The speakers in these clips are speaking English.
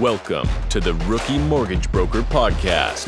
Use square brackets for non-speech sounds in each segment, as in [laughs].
Welcome to the Rookie Mortgage Broker Podcast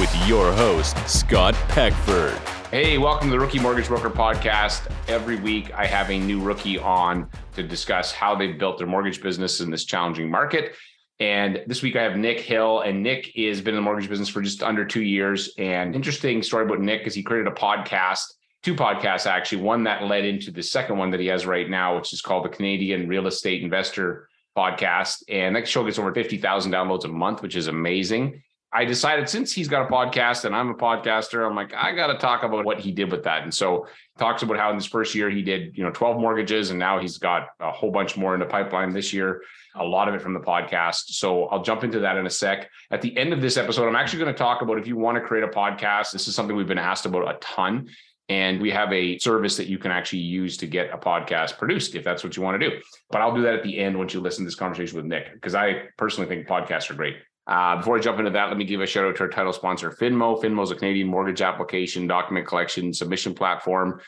with your host, Scott Peckford. Hey, welcome to the Rookie Mortgage Broker Podcast. Every week I have a new rookie on to discuss how they've built their mortgage business in this challenging market. And this week I have Nick Hill, and Nick has been in the mortgage business for just under two years. And interesting story about Nick is he created a podcast, two podcasts actually, one that led into the second one that he has right now, which is called the Canadian Real Estate Investor Podcast. And that show gets over 50,000 downloads a month, which is amazing. I decided since he's got a podcast and I'm a podcaster, I'm like, I got to talk about what he did with that. And so talks about how in this first year he did, you know, 12 mortgages and now he's got a whole bunch more in the pipeline this year, a lot of it from the podcast. So I'll jump into that in a sec. At the end of this episode, I'm actually going to talk about if you want to create a podcast, this is something we've been asked about a ton. And we have a service that you can actually use to get a podcast produced if that's what you want to do. But I'll do that at the end once you listen to this conversation with Nick, because I personally think podcasts are great. Uh, before I jump into that, let me give a shout out to our title sponsor, Finmo. Finmo is a Canadian mortgage application, document collection, submission platform.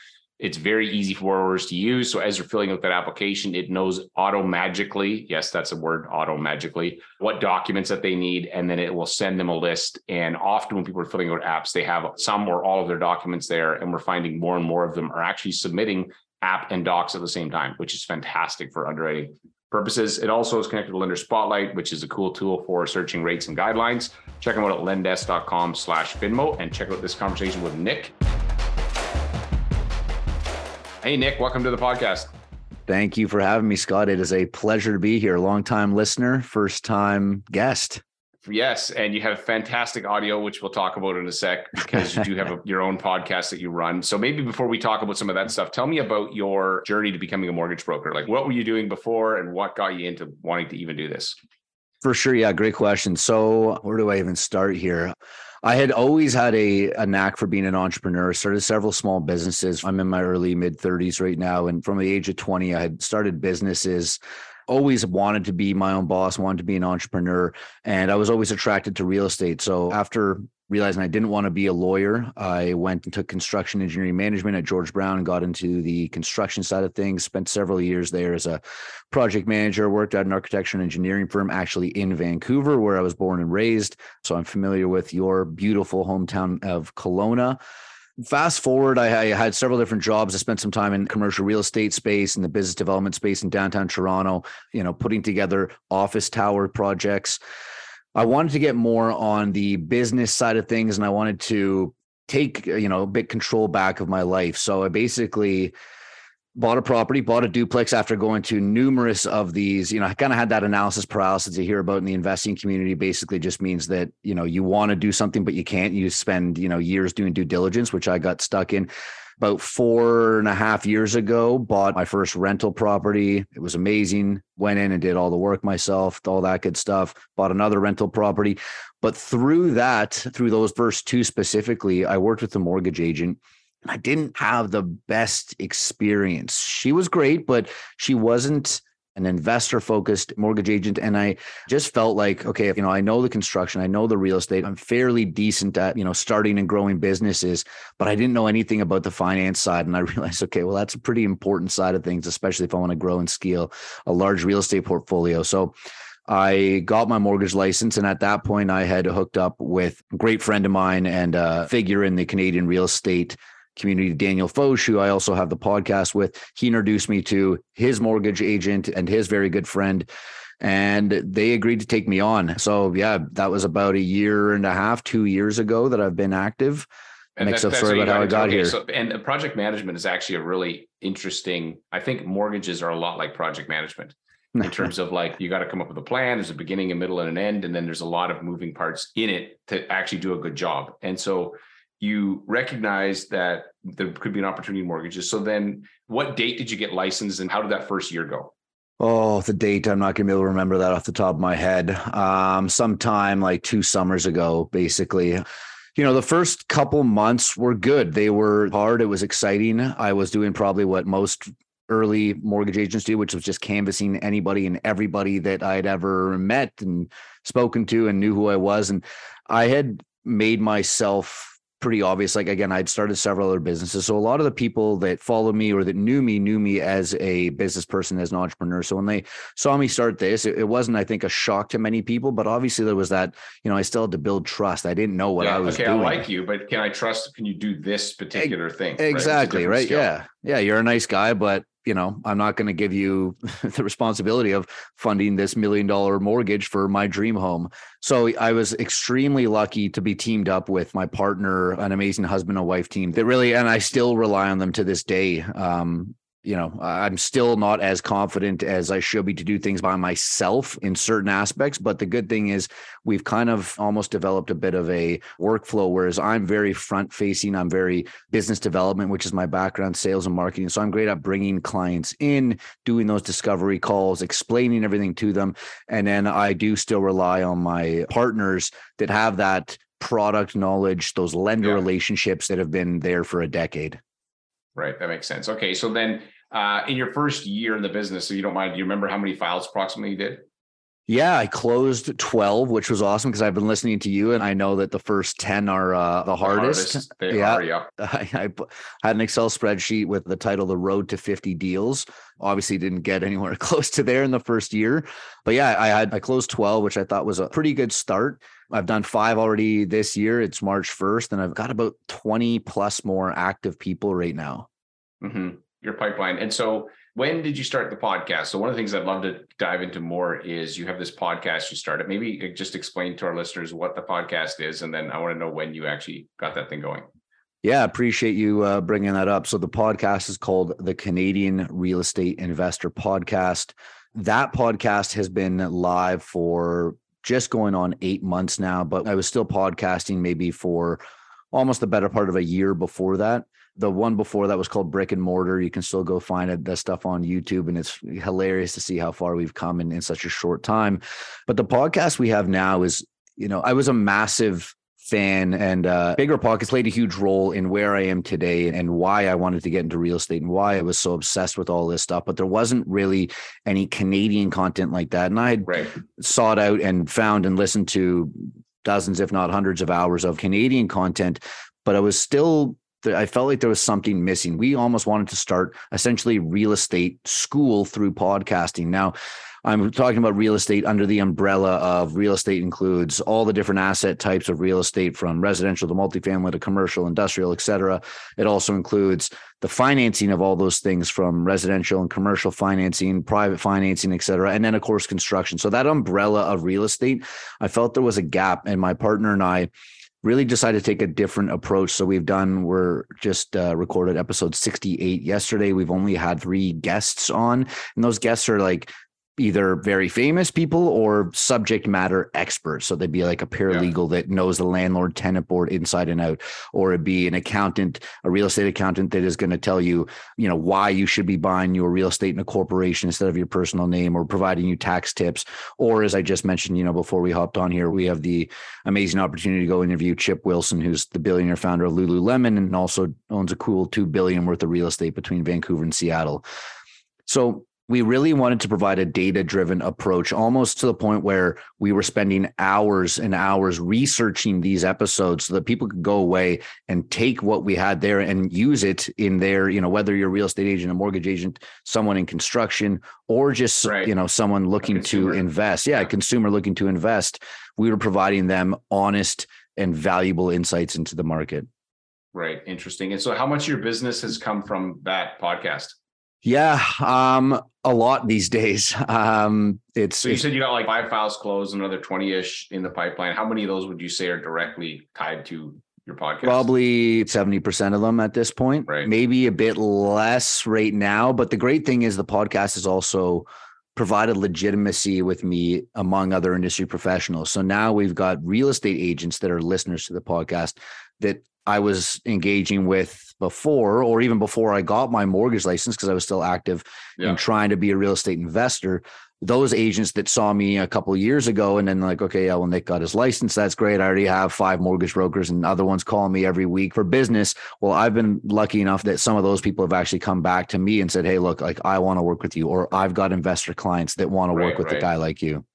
It's very easy for borrowers to use. So as you're filling out that application, it knows auto magically, yes, that's a word, auto magically, what documents that they need, and then it will send them a list. And often when people are filling out apps, they have some or all of their documents there, and we're finding more and more of them are actually submitting app and docs at the same time, which is fantastic for underwriting purposes. It also is connected to Lender Spotlight, which is a cool tool for searching rates and guidelines. Check them out at lendesk.com slash Finmo and check out this conversation with Nick. Hey, Nick, welcome to the podcast. Thank you for having me, Scott. It is a pleasure to be here. Long time listener, first time guest. Yes, and you have fantastic audio, which we'll talk about in a sec, because you do have a, [laughs] your own podcast that you run. So maybe before we talk about some of that stuff, tell me about your journey to becoming a mortgage broker. Like, what were you doing before, and what got you into wanting to even do this? For sure, yeah, great question. So, where do I even start here? I had always had a, a knack for being an entrepreneur, started several small businesses. I'm in my early mid 30s right now. And from the age of 20, I had started businesses always wanted to be my own boss, wanted to be an entrepreneur, and I was always attracted to real estate. So after realizing I didn't want to be a lawyer, I went and took construction engineering management at George Brown and got into the construction side of things. Spent several years there as a project manager, worked at an architecture and engineering firm actually in Vancouver, where I was born and raised. So I'm familiar with your beautiful hometown of Kelowna fast forward I, I, had several different jobs i spent some time in commercial real estate space and the business development space in downtown toronto you know putting together office tower projects i wanted to get more on the business side of things and i wanted to take uh, you know a bit control back of my life so i basically bought a property, bought a duplex after going to numerous of these. You know, I kind of had that analysis paralysis you hear about in the investing community. Basically, just means that you know you want to do something but you can't. You spend you know years doing due diligence, which I got stuck in. About four and a half years ago, bought my first rental property. It was amazing. Went in and did all the work myself, all that good stuff. Bought another rental property. But through that, through those first two specifically, I worked with a mortgage agent and I didn't have the best experience. She was great, but she wasn't an investor focused mortgage agent. And I just felt like, okay, you know, I know the construction, I know the real estate, I'm fairly decent at, you know, starting and growing businesses, but I didn't know anything about the finance side. And I [laughs] realized, okay, well, that's a pretty important side of things, especially if I want to grow and scale a large real estate portfolio. So I got my mortgage license. And at that point, I had hooked up with a great friend of mine and a figure in the Canadian real estate community, Daniel Foch, who I also have the podcast with. He introduced me to his mortgage agent and his very good friend. And they agreed to take me on. So, yeah, that was about a year and a half, two years ago that I've been active. And Makes up story about how I got here. So, and project management is actually a really interesting. I think mortgages are a lot like project management in [laughs] terms of like you got to come up with a plan. There's a beginning, a middle, and an end, and then there's a lot of moving parts in it to actually do a good job. And so you recognize that there could be an opportunity in mortgages. So then what date did you get licensed and how did that first year go? Oh, the date. I'm not going to be able to remember that off the top of my head. Um, sometime like two summers ago, basically. You know, the first couple months were good. They were hard. It was exciting. I was doing probably what most early mortgage agents do, which was just canvassing anybody and everybody that I'd ever met and spoken to and knew who I was. And I had made myself pretty obvious. Like again, I'd started several other businesses. So a lot of the people that followed me or that knew me knew me as a business person, as an entrepreneur. So when they saw me start this, it, it wasn't, I think, a shock to many people. But obviously there was that, you know, I still had to build trust. I didn't know what yeah, I was okay, doing. I like you, but can I trust? Can you do this particular thing? Exactly. Right. right? Yeah. Yeah. You're a nice guy, but you know, I'm not going to give you [laughs] the responsibility of funding this million dollar mortgage for my dream home. So I was extremely lucky to be teamed up with my partner, an amazing husband and wife team that really, and I still rely on them to this day. Um, you know, I'm still not as confident as I should be to do things by myself in certain aspects. But the good thing is, we've kind of almost developed a bit of a workflow, whereas I'm very front facing, I'm very business development, which is my background, sales and marketing. So I'm great at bringing clients in, doing those discovery calls, explaining everything to them. And then I do still rely on my partners that have that product knowledge, those lender yeah. relationships that have been there for a decade. Right. That makes sense. Okay. So then uh, in your first year in the business, so you don't mind, do you remember how many files approximately you did? Yeah, I closed 12, which was awesome because I've been listening to you and I know that the first 10 are uh, the hardest. They yeah. Are, yeah. [laughs] I, I, had an Excel spreadsheet with the title The Road to 50 Deals. Obviously didn't get [laughs] anywhere close to there in the first year. But yeah, I had I closed 12, which I thought was a pretty good start. I've done five already this year. It's March 1st, and I've got about 20 plus more active people right now. Mm-hmm. Your pipeline. And so when did you start the podcast? So one of the things I'd love to dive into more is you have this podcast you started. Maybe just explain to our listeners what the podcast is, and then I want to know when you actually got that thing going. Yeah, appreciate you uh, bringing that up. So the podcast is called the Canadian Real Estate Investor Podcast. That podcast has been live for just going on eight months now, but I was still podcasting maybe for almost the better part of a year before that. The one before that was called Brick and Mortar. You can still go find it, that stuff on YouTube, and it's hilarious to see how far we've come in, in such a short time. But the podcast we have now is, you know, I was a massive fan and uh, BiggerPockets played a huge role in where i am today and why i wanted to get into real estate and why i was so obsessed with all this stuff but there wasn't really any canadian content like that and i had right. sought out and found and listened to dozens if not hundreds of hours of canadian content but i was still I felt like there was something missing. We almost wanted to start essentially real estate school through podcasting. Now, I'm talking about real estate under the umbrella of real estate includes all the different asset types of real estate from residential to multifamily to commercial, industrial, et cetera. It also includes the financing of all those things from residential and commercial financing, private financing, et cetera. And then of course, construction. So that umbrella of real estate, I felt there was a gap and my partner and I really decided to take a different approach. So we've done, we're just uh, recorded episode 68 yesterday. We've only had three guests on, and those guests are like either very famous people or subject matter experts. So they'd be like a paralegal yeah. that knows the landlord tenant board inside and out, or it'd be an accountant, a real estate accountant that is going to tell you, you know, why you should be buying your real estate in a corporation instead of your personal name or providing you tax tips. Or as I just mentioned, you know, before we hopped on here, we have the amazing opportunity to go interview Chip Wilson, who's the billionaire founder of Lululemon and also owns a cool 2 billion worth of real estate between Vancouver and Seattle. So we really wanted to provide a data driven approach almost to the point where we were spending hours and hours researching these episodes so that people could go away and take what we had there and use it in their you know whether you're a real estate agent a mortgage agent someone in construction or just right. you know someone looking to invest. Yeah, yeah. a consumer looking to invest. We were providing them honest and valuable insights into the market. Right. Interesting. And so how much of your business has come from that podcast yeah, um, a lot these days. [laughs] Um, it's so you said you got like five files closed, another twenty ish in the pipeline. How many of those would you say are directly tied to your podcast? Probably seventy percent of them at this point. Right. Maybe a bit less right now, but the great thing is the podcast is also provided legitimacy with me among other industry professionals. So now we've got real estate agents that are listeners to the podcast that I was engaging with before, or even before I got my mortgage license, because I was still active yeah. in trying to be a real estate investor. Those agents that saw me a couple years ago, and then like, okay, yeah, well, Nick got his license. That's great. I already have five mortgage brokers, and other ones calling me every week for business. Well, I've been lucky enough that some of those people have actually come back to me and said, "Hey, look, like I want to work with you," or I've got investor clients that want to work with right. a guy like you.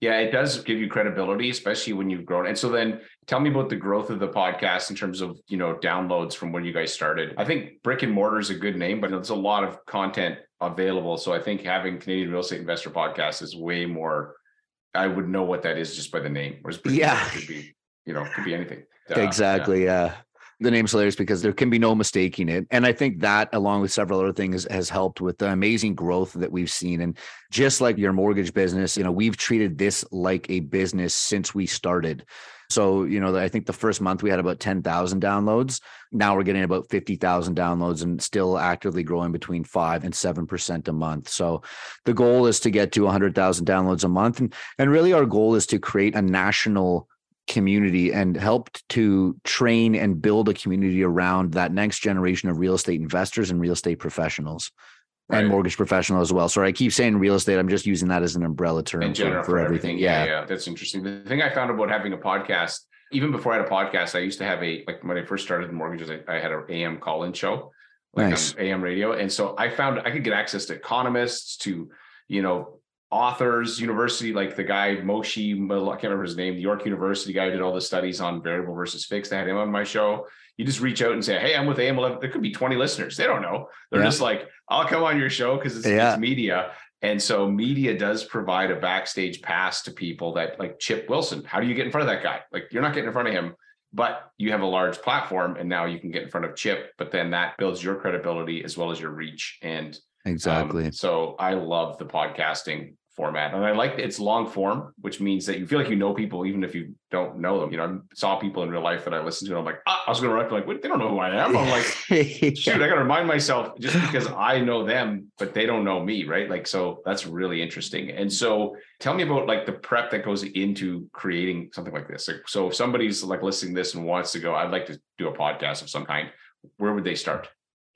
Yeah, it does give you credibility, especially when you've grown. And so then tell me about the growth of the podcast in terms of, you know, downloads from when you guys started. I think brick and mortar is a good name, but there's a lot of content available. So I think having Canadian Real Estate Investor Podcast is way more, I would know what that is just by the name. Whereas yeah. could be, you know, could be anything. [laughs] Uh, exactly. Yeah. yeah the name's hilarious because there can be no mistaking it. And I think that, along with several other things, has helped with the amazing growth that we've seen. And just like your mortgage business, you know, we've treated this like a business since we started. So, you know, I think the first month we had about 10,000 downloads. Now we're getting about 50,000 downloads and still actively growing between 5 and 7% a month. So, the goal is to get to 100,000 downloads a month and and really our goal is to create a national community and helped to train and build a community around that next generation of real estate investors and real estate professionals right. and mortgage professional as well. Sorry, I keep saying real estate. I'm just using that as an umbrella term for, for, everything. everything. Yeah. yeah, yeah, that's interesting. The thing I found about having a podcast, even before I had a podcast, I used to have a like when I first started in mortgages, I, I had an AM call-in show, like nice. on AM radio, and so I found I could get access to economists, to you know authors, university, like the guy Moshe, I can't remember his name, the York University guy who did all the studies on variable versus fixed. I had him on my show. You just reach out and say, Hey, I'm with AM11. There could be 20 listeners. They don't know. They're yeah. just like, I'll come on your show because it's, yeah. it's media. And so media does provide a backstage pass to people that like Chip Wilson. How do you get in front of that guy? Like you're not getting in front of him, but you have a large platform and now you can get in front of Chip, but then that builds your credibility as well as your reach. And Exactly. Um, so I love the podcasting format. And I like it's long form, which means that you feel like you know people even if you don't know them. You know, I saw people in real life that I listened to, and I'm like, ah, I was going to write like, what? They don't know who I am. I'm like, [laughs] shoot, I got to remind myself just because I know them, but they don't know me, right? Like, so that's really interesting. And so, tell me about like the prep that goes into creating something like this. Like, so if somebody's like listening to this and wants to go, I'd like to do a podcast of some kind. Where would they start?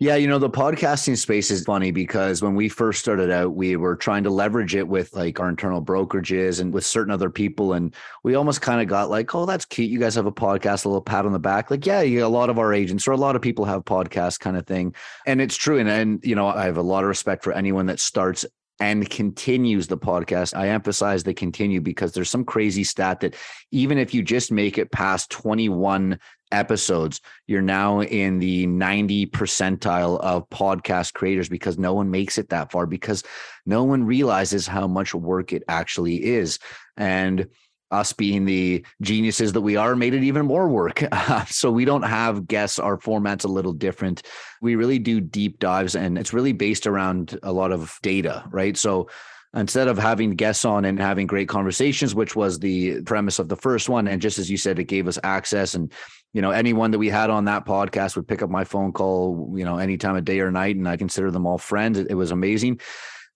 Yeah, you know, the podcasting space is funny because when we first started out, we were trying to leverage it with like our internal brokerages and with certain other people. And we almost kind of got like, oh, that's cute. You guys have a podcast, a little pat on the back. Like, yeah, a lot of our agents or a lot of people have podcasts kind of thing. And it's true. And, and, you know, I have a lot of respect for anyone that starts and continues the podcast. I emphasize the continue because there's some crazy stat that even if you just make it past 21 episodes, you're now in the 90 percentile of podcast creators because no one makes it that far because no one realizes how much work it actually is. And us being the geniuses that we are made it even more work. [laughs] so we don't have guests. Our format's a little different. We really do deep dives and it's really based around a lot of data, right? So instead of having guests on and having great conversations, which was the premise of the first one, and just as you said, it gave us access and you know, anyone that we had on that podcast would pick up my phone call, you know, any time of day or night, and I consider them all friends. It, was amazing.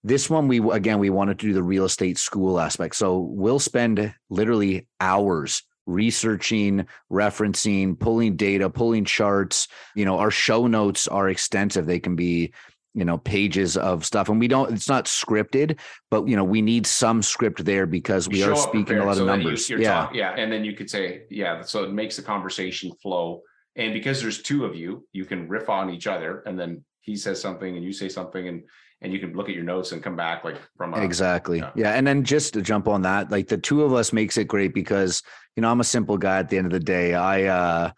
This one, we again, we wanted to do the real estate school aspect. So we'll spend literally hours researching, referencing, pulling data, pulling charts. You know, our show notes are extensive. They can be you know pages of stuff and we don't it's not scripted but you know we need some script there because we are speaking a lot so of numbers you, yeah talk, yeah and then you could say yeah so it makes the conversation flow and because there's two of you you can riff on each other and then he says something and you say something and and you can look at your notes and come back like from a, exactly yeah. yeah and then just to jump on that like the two of us makes it great because you know i'm a simple guy at the end of the day i uh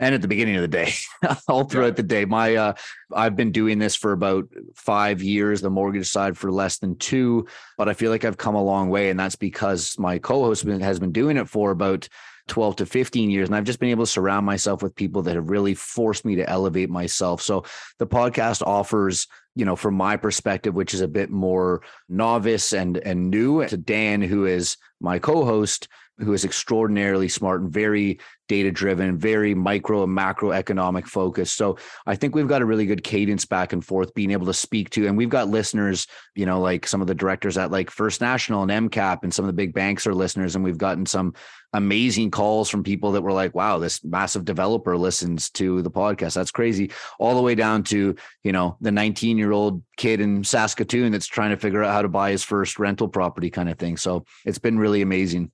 and at the beginning of the day, [laughs] all throughout yeah. the day. My uh, I've been doing this for about five years, the mortgage side for less than two, but I feel like I've come a long way, and that's because my co-host has been doing it for about 12 to 15 years and I've just been able to surround myself with people that have really forced me to elevate myself. So the podcast offers, you know, from my perspective which is a bit more novice and and new to Dan who is my co-host who is extraordinarily smart and very data driven, very micro and macroeconomic focused. So I think we've got a really good cadence back and forth being able to speak to, and we've got listeners, you know, like some of the directors at like First National and MCAP and some of the big banks are listeners. And we've gotten some amazing calls from people that were like, wow, this massive developer listens to the podcast. That's crazy. All the way down to, you know, the 19 year old kid in Saskatoon that's trying to figure out how to buy his first rental property kind of thing. So it's been really amazing.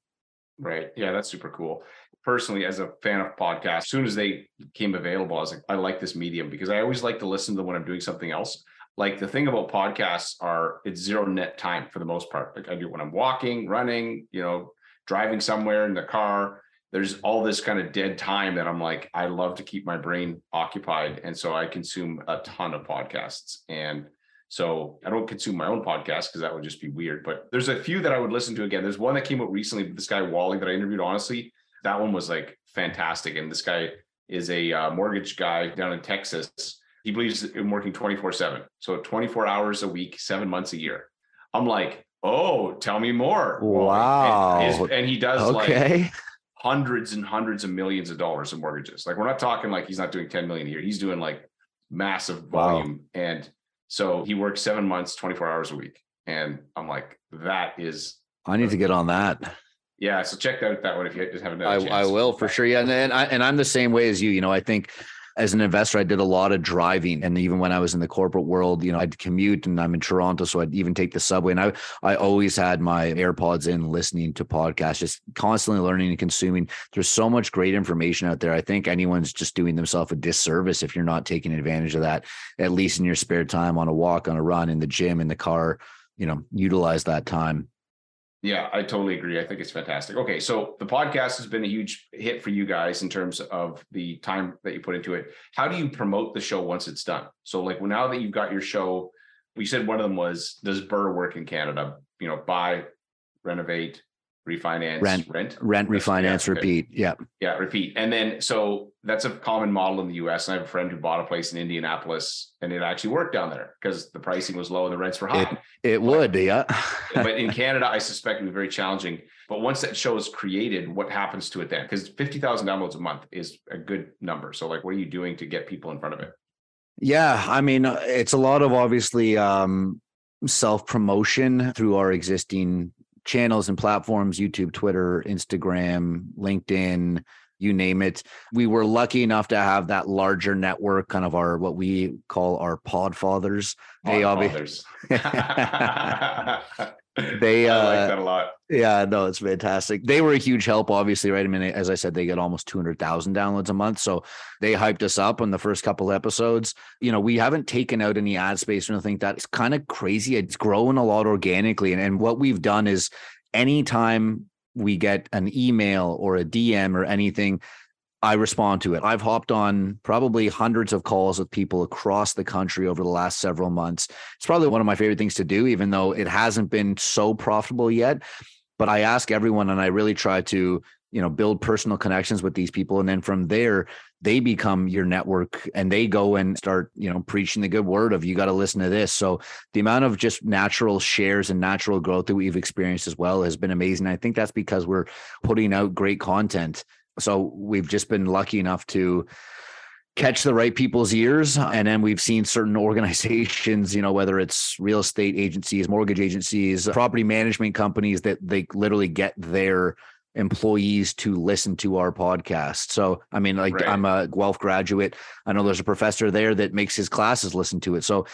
Right. Yeah, that's super cool. Personally, as a fan of podcasts, as soon as they came available, I was like, I like this medium because I always like to listen to them when I'm doing something else. like the thing about podcasts are it's zero net time for the most part. Like I do when I'm walking, running, you know, driving somewhere in the car. There's all this kind of dead time that I'm like, I love to keep my brain occupied. And so I consume a ton of podcasts. And so I don't consume my own podcast because that would just be weird. But there's a few that I would listen to again. There's one that came out recently, this guy Wally that I interviewed. Honestly, that one was like fantastic. And this guy is a uh, mortgage guy down in Texas. He believes in working 24 7. So 24 hours a week, seven months a year. I'm like, oh, tell me more. Wow. And, his, and he does okay. like hundreds and hundreds of millions of dollars of mortgages. Like we're not talking like he's not doing 10 million a year. He's doing like massive volume. Wow. And so he works seven months, 24 hours a week. And I'm like, that is. I need to get on that. Yeah. So check that out that one if you just haven't done I, I will for sure. Yeah. And, and I, and I'm the same way as you, you know, I think as an investor, I did a lot of driving. And even when I was in the corporate world, you know, I'd commute and I'm in Toronto. So I'd even take the subway. And I, I always had my AirPods in listening to podcasts, just constantly learning and consuming. There's so much great information out there. I think anyone's just doing themselves a disservice if you're not taking advantage of that, at least in your spare time on a walk, on a run, in the gym, in the car, you know, utilize that time. Yeah, I totally agree. I think it's fantastic. Okay, so the podcast has been a huge hit for you guys in terms of the time that you put into it. How do you promote the show once it's done? So, like, now that you've got your show, we said one of them was Does BRRRR work in Canada? You know, buy, renovate, refinance, rent, rent, rent, refinance, yeah, repeat. Yeah. Yeah, repeat. And then so that's a common model in the US. And I have a friend who bought a place in Indianapolis and it actually worked down there because the pricing was low and the rents were high. It, it but, would, yeah. but in [laughs] Canada, I suspect it would be very challenging. But once that show is created, what happens to it then? Because 50,000 downloads a month is a good number. So like, what are you doing to get people in front of it? Yeah, I mean, it's a lot of obviously um, self promotion through our existing channels and platforms YouTube, Twitter, Instagram, LinkedIn, you name it. We were lucky enough to have that larger network, kind of our what we call our pod fathers. Pod they. [laughs] [laughs] they uh, I like that a lot. Yeah, no, it's fantastic. They were a huge help, obviously, right? I mean, as I said, they get almost 200,000 downloads a month. So they hyped us up on the first couple episodes. You know, we haven't taken out any ad space or anything. That's kind of crazy. It's growing a lot organically. And, and what we've done is anytime we get an email or a DM or anything, I respond to it. I've hopped on probably hundreds of calls with people across the country over the last several months. It's probably one of my favorite things to do, even though it hasn't been so profitable yet. But I ask everyone and I really try to, you know, build personal connections with these people. And then from there, they become your network and they go and start, you know, preaching the good word of you got to listen to this. So the amount of just natural shares and natural growth that we've experienced as well has been amazing. I think that's because we're putting out great content so we've just been lucky enough to catch the right people's ears and then we've seen certain [laughs] organizations you know whether it's real estate agencies mortgage agencies property management companies that they literally get their employees to listen to our podcast. So i mean like right. i'm a guelph graduate. I know there's a professor there that makes his classes listen to it. So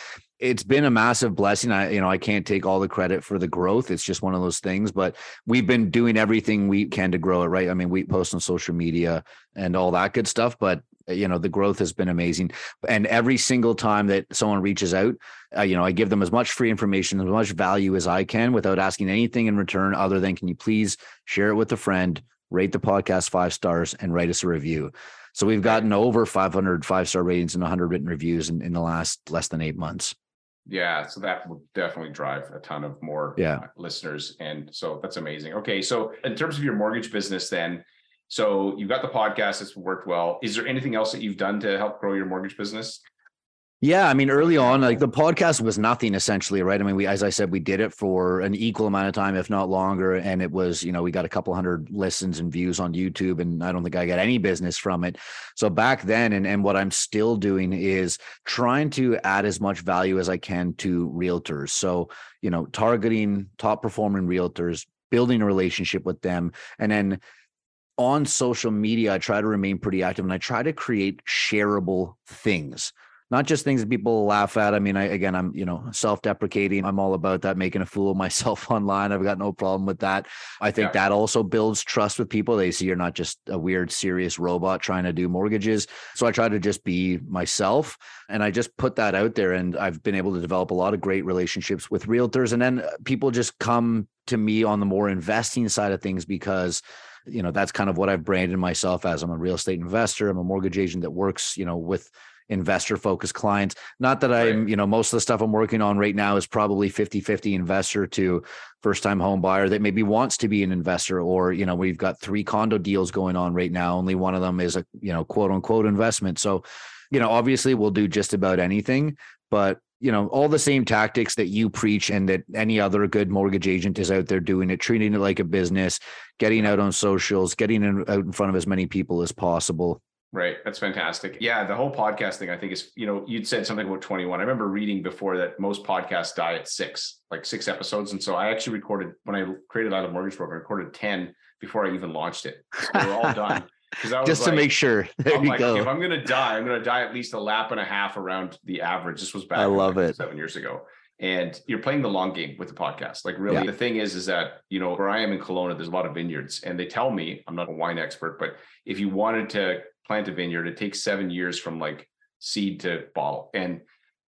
it's been a massive blessing. I, you know, I can't take all the credit for the growth. It's just one of those things, but we've been doing everything we can to grow it, right? I mean, we post on social media and all that good stuff, but you know, the growth has been amazing. And every single time that someone reaches out, uh, you know, I give them as much free information, as much value as I can without asking anything in return other than, can you please share it with a friend, rate the podcast five stars and write us a review. So we've gotten over 500 five star ratings and 100 written reviews in, in the last less than eight months. Yeah, so that will definitely drive a ton of more yeah. Uh, listeners. And so that's amazing. Okay. So, in terms of your mortgage business, then, so you've got the podcast that's worked well. Is there anything else that you've done to help grow your mortgage business? Yeah, I mean, early on, like the podcast was nothing essentially, right? I mean, we, as I said, we did it for an equal amount of time, if not longer, and it was, you know, we got a couple hundred listens and views on YouTube, and I don't think I got any business from it. So back then, and and what I'm still doing is trying to add as much value as I can to realtors. So you know, targeting top performing realtors, building a relationship with them, and then on social media, I try to remain pretty active, and I try to create shareable things not just things that people laugh at. I mean, I again, I'm you know self-deprecating. I'm all about that, making a fool of myself [laughs] online. I've got no problem with that. I think yeah. that also builds trust with people. They see you're not just a weird, serious robot trying to do mortgages. So I try to just be myself, and I just put that out there. And I've been able to develop a lot of great relationships with realtors, and then uh, people just come to me on the more investing side of things because you know that's kind of what I've branded myself as. I'm a real estate investor. I'm a mortgage agent that works, you know, with investor focused clients. Not that I'm, you know, most of the stuff I'm working on right now is probably 50 50 investor to first time home buyer that maybe wants to be an investor. Or, you know, we've got three condo deals going on right now. Only one of them is a, you know, quote unquote investment. So, you know, obviously we'll do just about anything, but you know all the same tactics that you preach and that any other good mortgage agent is out there doing it treating it like a business getting out on socials getting in, out in front of as many people as possible Right. That's fantastic. Yeah. The whole podcast thing, I think is, you know, you'd said something about 21. I remember reading before that most podcasts die at six, like six episodes. And so I actually recorded when I created I Love Mortgage Broker, I recorded 10 before I even launched it. So were all done. [laughs] Just like, to make sure. [laughs] There I'm you like, go. If I'm going to die, I'm going to die at least a lap and a half around the average. This was back I love like it. seven years ago. And you're playing the long game with the podcast. Like really, yeah. the thing is, is that, you know, where I am in Kelowna, there's a lot of vineyards and they tell me, I'm not a wine expert, but if you wanted to plant a vineyard. It takes seven years from like seed to bottle. And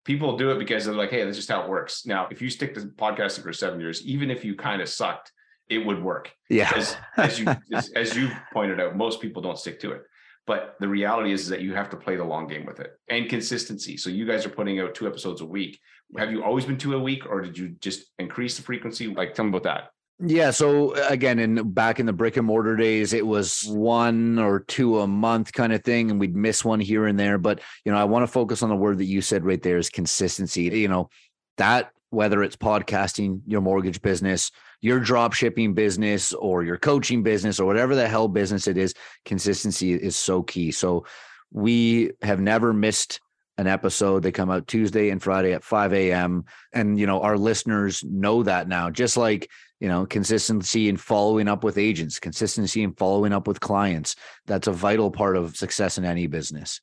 people do it because they're like, hey, that's just how it works. Now, if you stick to podcasting for seven years, even if you kind of sucked, it would work. Yeah. As, as you [laughs] as, as you pointed out, most people don't stick to it. But the reality is, is that you have to play the long game with it and consistency. So you guys are putting out two episodes a week. Have you always been two a week, or did you just increase the frequency? Like, tell me about that. Yeah. So uh, again, in back in the brick and mortar days, it was one or two a month kind of thing, and we'd miss one here and there. But you know, I want to focus on the word that you said right there is consistency. You know, that whether it's podcasting, your mortgage business, your drop shipping business, or your coaching business, or whatever the hell business it is, consistency is so key. So we have never missed an episode. They come out Tuesday and Friday at 5 a.m. And, you know, our listeners know that now, just like, you know, consistency in following up with agents, consistency in following up with clients. That's a vital part of success in any business.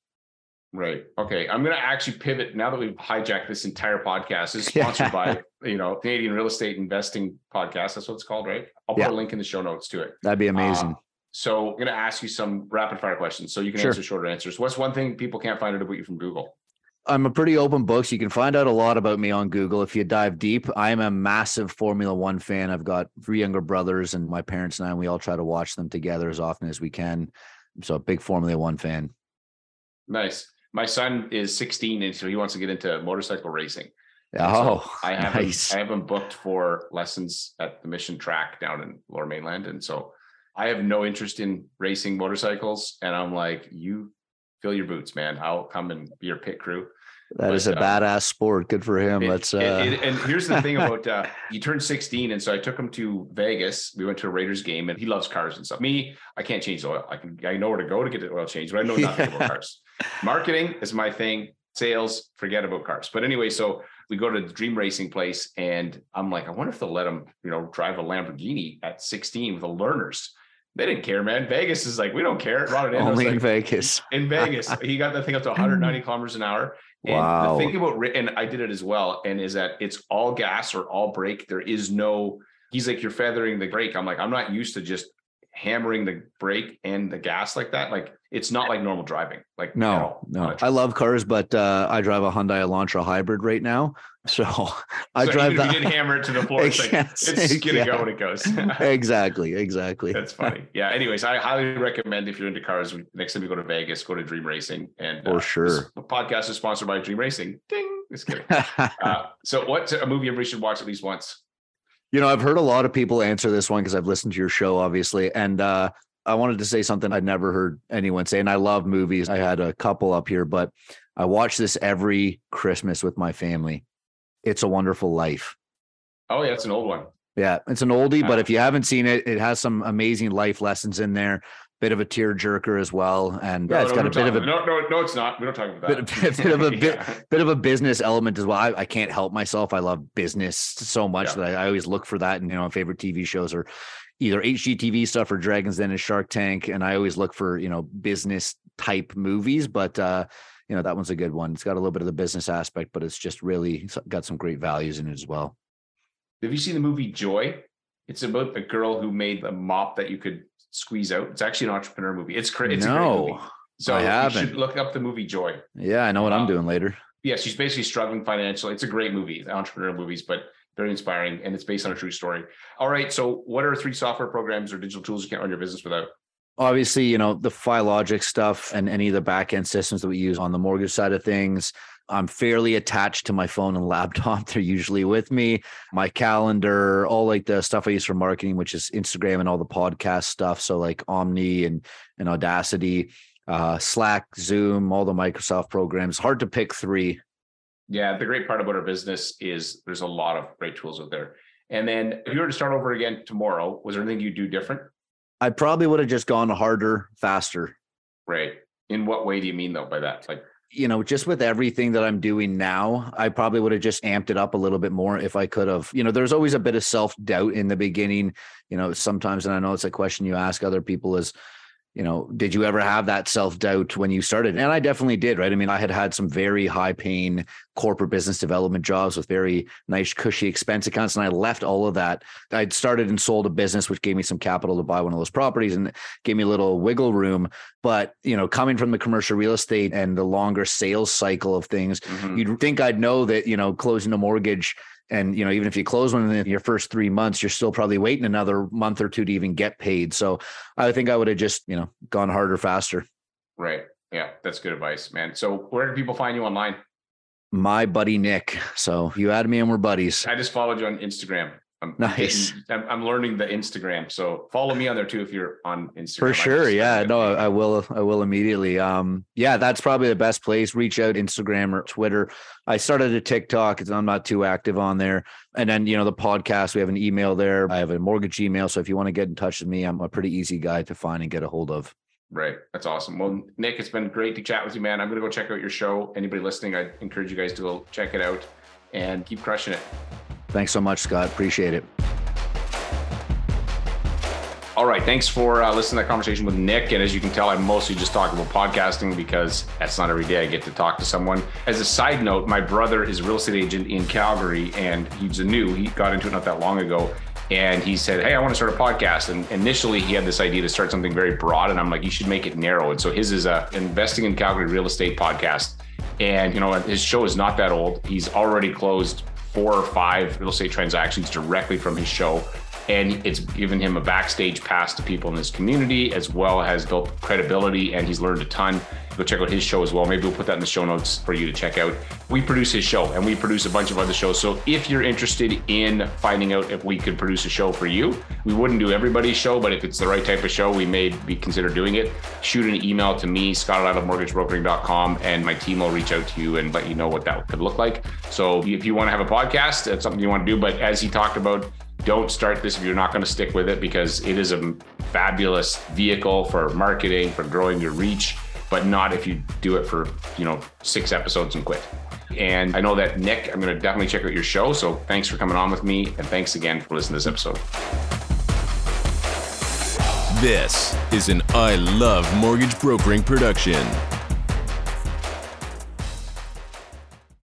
Right. Okay. I'm going to actually pivot now that we've hijacked this entire podcast. Is [laughs] sponsored by, you know, Canadian Real Estate Investing Podcast. That's what it's called, right? I'll put yeah. a link in the show notes to it. That'd be amazing. Uh, so I'm going to ask you some rapid fire questions so you can sure. answer shorter answers. What's one thing people can't find out about you from Google? I'm a pretty open book. So you can find out a lot about me on Google if you dive deep. I am a massive Formula One fan. I've got three younger brothers, and my parents and I, and we all try to watch them together as often as we can. So, a big Formula One fan. Nice. My son is 16, and so he wants to get into motorcycle racing. Oh, so I [laughs] have nice. I have him booked for lessons at the Mission Track down in Lower Mainland, and so I have no interest in racing motorcycles. And I'm like, you fill your boots, man. I'll come and be your pit crew. That but, is a uh, badass sport. Good for him. It, That's uh... it, it, and here's the thing about uh, [laughs] he turned 16, and so I took him to Vegas. We went to a Raiders game, and he loves cars and stuff. Me, I can't change the oil. I can I know where to go to get the oil changed, but I know [laughs] nothing yeah. about cars. Marketing is my thing. Sales, forget about cars. But anyway, so we go to the dream racing place, and I'm like, I wonder if they'll let him, you know, drive a Lamborghini at 16 with the learners. They didn't care, man. Vegas is like, we don't care. Only in Vegas. In Vegas, [laughs] he got that thing up to 190 kilometers an hour. And wow. the thing about, and I did it as well, and is that it's all gas or all brake. There is no, he's like, you're feathering the brake. I'm like, I'm not used to just hammering the brake and the gas like that. Like it's not like normal driving. Like no, no. I love cars, but uh, I drive a Hyundai Elantra hybrid right now. [laughs] So I so drive that. You did hammer it to the [laughs] floor. It's, like, it's gonna yeah. go when it goes. [laughs] exactly, exactly. That's funny. Yeah. Anyways, I highly recommend if you're into cars, next time you go to Vegas, go to Dream Racing. And for uh, sure, podcast is sponsored by Dream Racing. Ding. Just kidding. uh, so, what's a movie everybody should watch at least once? You know, I've heard a lot of people answer this one because I've listened to your show, obviously. And uh, I wanted to say something I'd never heard anyone say. And I love movies. I had a couple up here, but I watch this every Christmas with my family. It's a Wonderful Life. Oh, yeah, it's an old one. Yeah, it's an oldie, but if you haven't seen it, it has some amazing life lessons in there bit of a tear jerker as well. And no, yeah, it's no, got a bit of a no, no, no, it's not. We don't talk about that. Bit, [laughs] bit of a [laughs] bit, yeah. bit of a business element as well. I, I, can't help myself. I love business so much yeah. that I, I, always look for that. And you know, my favorite TV shows are either HGTV stuff or Dragons Den and Shark Tank. And I always look for you know business type movies. But uh, you know, that one's a good one. It's got a little bit of the business aspect, but it's just really got some great values in it as well. Have you seen the movie Joy? It's about a girl who made a mop that you could squeeze out. It's actually an entrepreneur movie. It's, cra- it's no, a great movie. So I you haven't. should look up the movie Joy. Yeah, I know what I'm Um, doing later. Yeah, she's basically struggling financially. It's a great movie, entrepreneur movies, but very inspiring, and it's based on a true story. All right, so what are three software programs or digital tools you can't run your business without? Obviously, you know, the Filogix stuff and any of the back end systems that we use on the mortgage side of things. I'm fairly attached to my phone and [laughs] laptop. They're usually with me. My calendar, all like the stuff I use for marketing, which is Instagram and all the podcast stuff. So like Omni and and Audacity, uh, Slack, Zoom, all the Microsoft programs. Hard to pick three. Yeah, the great part about our business is there's a lot of great tools out there. And then if you were to start over again tomorrow, was there anything you'd do different? I probably would have just gone harder, faster. Right. In what way do you mean though by that? Like, you know, just with everything that I'm doing now, I probably would have just amped it up a little bit more if I could have. You know, there's always a bit of self doubt in the beginning. You know, sometimes, and I know it's a question you ask other people is, you know, did you ever have that self doubt when you started? And I definitely did, right? I mean, I had had some very high paying corporate business development jobs with very nice, cushy expense accounts. And I left all of that. I'd started and sold a business, which gave me some capital to buy one of those properties and gave me a little wiggle room. But, you know, coming from the commercial real estate and the longer sales cycle of things, mhm. you'd think I'd know that, you know, closing a mortgage and, you know, even if you close one in your first three months, you're still probably waiting another month or two to even get paid. So I think I would have just, you know, gone harder, faster. right. Yeah, that's good advice, man. So where do people find you online? My buddy Nick. So you add me and we're buddies. I just followed you on Instagram. I'm, Nice. I'm, I'm learning the Instagram. So follow me on there too if you're on Instagram. For sure. Yeah. No, I will. I will immediately. Um, yeah, that's probably the best place. Reach out Instagram or Twitter. I started a TikTok. It's, I'm not too active on there. And then, you know, the podcast, we have an email there. I have a mortgage email. So if you want to get in touch with me, I'm a pretty easy guy to find and get a hold of. Right. That's awesome. Well, Nick, it's been great to chat with you, man. I'm going to go check out your show. Anybody listening, I encourage you guys to go check it out and keep crushing it. Thanks so much, Scott. Appreciate it. All right. Thanks for uh, listening to that conversation with Nick. And as you can tell, I'm mostly just talking about podcasting because that's not every day I get to talk to someone. As a side note, my brother is a real estate agent in Calgary and he's a new, he got into it not that long ago. And he said, Hey, I want to start a podcast. And initially, he had this idea to start something very broad. And I'm like, You should make it narrow. And so his is a investing in Calgary real estate podcast. And, you know, his show is not that old. He's already closed four or five real estate transactions directly from his show and it's given him a backstage pass to people in his community as well as built credibility and he's learned a ton. Go check out his show as well. Maybe we'll put that in the show notes for you to check out. We produce his show and we produce a bunch of other shows. So if you're interested in finding out if we could produce a show for you we wouldn't do everybody's show but if it's the right type of show we may be consider doing it. Shoot an email to me scott at mortgagebrokering.com and my team will reach out to you and let you know what that could look like. So if you want to have a podcast that's something you want to do but as he talked about don't start this if you're not going to stick with it because it is a fabulous vehicle for marketing for growing your reach but not if you do it for you know six episodes and quit and i know that nick i'm going to definitely check out your show so thanks for coming on with me and thanks again for listening to this episode This is an I Love Mortgage Brokering production.